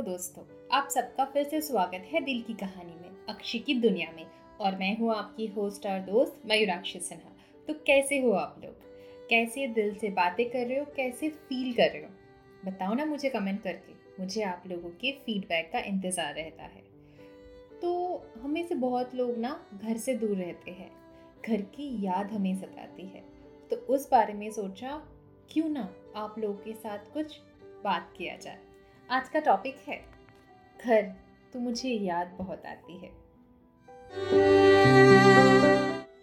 Hello दोस्तों, आप सबका फिर से स्वागत है दिल की कहानी में अक्षी की दुनिया में। और मैं हूँ आपकी होस्ट और दोस्त मयूराक्षी सिन्हा। तो कैसे हो आप लोग? कैसे दिल से बातें कर रहे हो? कैसे फील कर रहे हो? बताओ ना मुझे कमेंट करके, मुझे आप लोगों के फीडबैक का इंतज़ार रहता है। तो हमें से बहुत लोग ना घर से दूर रहते हैं, घर की याद हमें सताती है। तो उस बारे में सोचा, क्यों ना आप लोगों के साथ कुछ बात किया जाए। आज का टॉपिक है, घर तो मुझे याद बहुत आती है।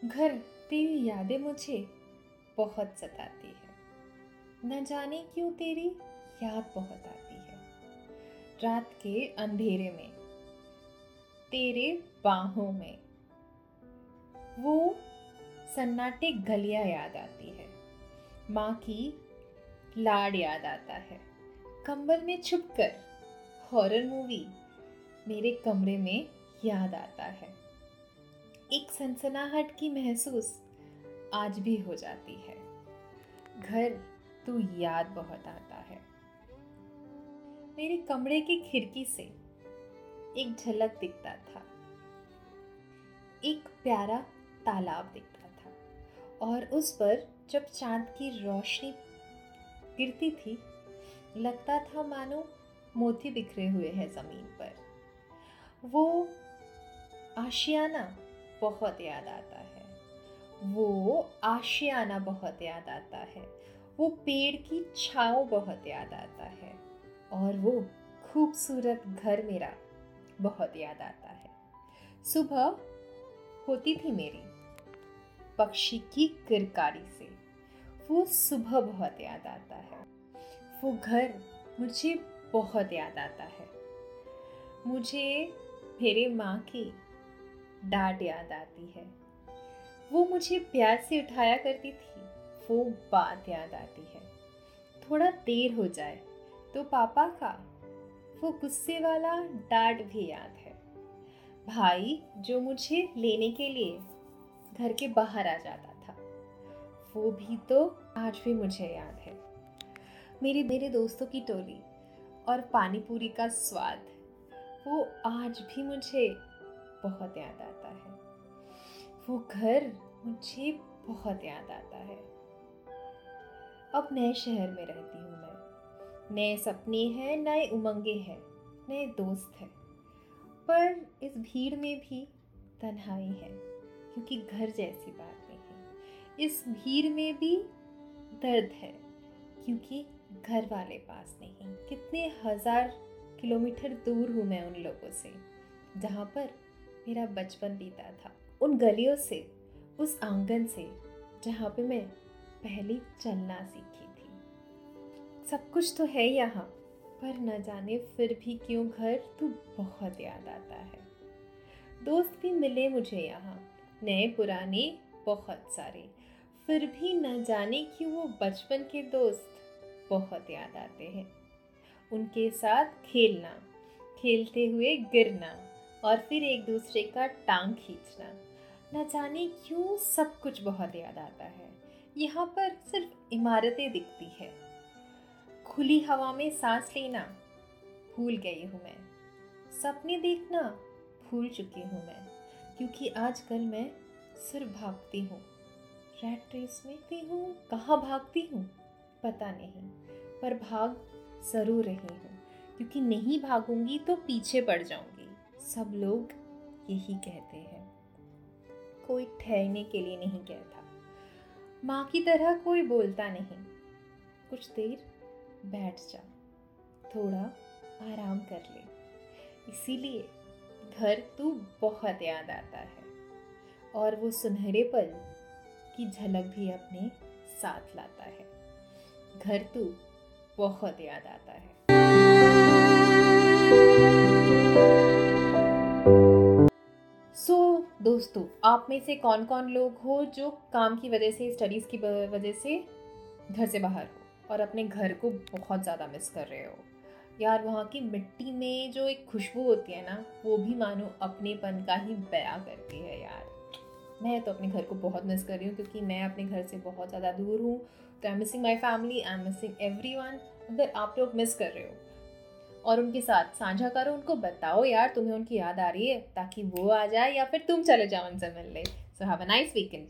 घर, तेरी यादें मुझे बहुत सताती है। न जाने क्यों तेरी याद बहुत आती है। रात के अंधेरे में, तेरे बाहों में, वो सन्नाटे गलियाँ याद आती है। माँ की लाड याद आता है। कंबल में छुपकर हॉरर मूवी मेरे कमरे में याद आता है। एक सनसनाहट की महसूस आज भी हो जाती है। घर तू याद बहुत आता है। मेरे कमरे की खिड़की से एक झलक दिखता था। एक प्यारा तालाब दिखता था और उस पर जब चाँद की रोशनी गिरती थी लगता था मानो मोती बिखरे हुए हैं ज़मीन पर। वो आशियाना बहुत याद आता है। वो आशियाना बहुत याद आता है। वो पेड़ की छाँव बहुत याद आता है। और वो खूबसूरत घर मेरा बहुत याद आता है। सुबह होती थी मेरी पक्षी की किरकारी से। वो सुबह बहुत याद आता है। वो घर मुझे बहुत याद आता है। मुझे मेरे माँ की डांट याद आती है। वो मुझे प्यार से उठाया करती थी, वो बात याद आती है। थोड़ा देर हो जाए तो पापा का वो गुस्से वाला डांट भी याद है। भाई जो मुझे लेने के लिए घर के बाहर आ जाता था, वो भी तो आज भी मुझे याद है। मेरी मेरे दोस्तों की टोली और पानी पूरी का स्वाद, वो आज भी मुझे बहुत याद आता है। वो घर मुझे बहुत याद आता है। अब नए शहर में रहती हूँ मैं। नए सपने हैं, नए उमंगे हैं, नए दोस्त हैं। पर इस भीड़ में भी तन्हाई है, क्योंकि घर जैसी बात नहीं। है इस भीड़ में भी दर्द है, क्योंकि घर वाले पास नहीं। कितने हज़ार किलोमीटर दूर हूँ मैं उन लोगों से, जहाँ पर मेरा बचपन बीता था। उन गलियों से, उस आँगन से, जहाँ पे मैं पहली चलना सीखी थी। सब कुछ तो है यहाँ, पर न जाने फिर भी क्यों घर तो बहुत याद आता है। दोस्त भी मिले मुझे यहाँ, नए, पुराने, बहुत सारे। फिर भी न जाने क्यों वो बचपन के दोस्त बहुत याद आते हैं। उनके साथ खेलना, खेलते हुए गिरना और फिर एक दूसरे का टांग खींचना। न जाने क्यों सब कुछ बहुत याद आता है। यहाँ पर सिर्फ़ इमारतें दिखती है। खुली हवा में सांस लेना, भूल गई हूँ मैं। सपने देखना, भूल चुकी हूँ मैं। क्योंकि आजकल मैं सिर्फ़ भागती हूँ। रेड रेस में हूँ, कहाँ भागती हूँ? पता नहीं, पर भाग ज़रूर रही हूँ। क्योंकि नहीं भागूँगी तो पीछे पड़ जाऊँगी। सब लोग यही कहते हैं। कोई ठहरने के लिए नहीं कहता माँ की तरह कोई बोलता नहीं। कुछ देर बैठ जा। थोड़ा आराम कर ले। इसीलिए घर तू बहुत याद आता है। और वो सुनहरे पल की झलक भी अपने साथ लाता है। घर तू बहुत याद आता है। सो so, दोस्तों आप में से कौन कौन लोग हो जो काम की वजह से स्टडीज़ की वजह से घर से बाहर हो और अपने घर को बहुत ज़्यादा मिस कर रहे हो? यार वहाँ की मिट्टी में जो एक खुशबू होती है ना वो भी मानो अपनेपन का ही बया करती है यार। मैं तो अपने घर को बहुत मिस कर रही हूँ क्योंकि मैं अपने घर से बहुत ज़्यादा दूर हूँ तो I am missing my family I am missing everyone अगर आप लोग मिस कर रहे हो। और उनके साथ साझा करो, उनको बताओ यार, तुम्हें उनकी याद आ रही है, ताकि वो आ जाए या फिर तुम चले जाओ उनसे मिलने। So have a nice weekend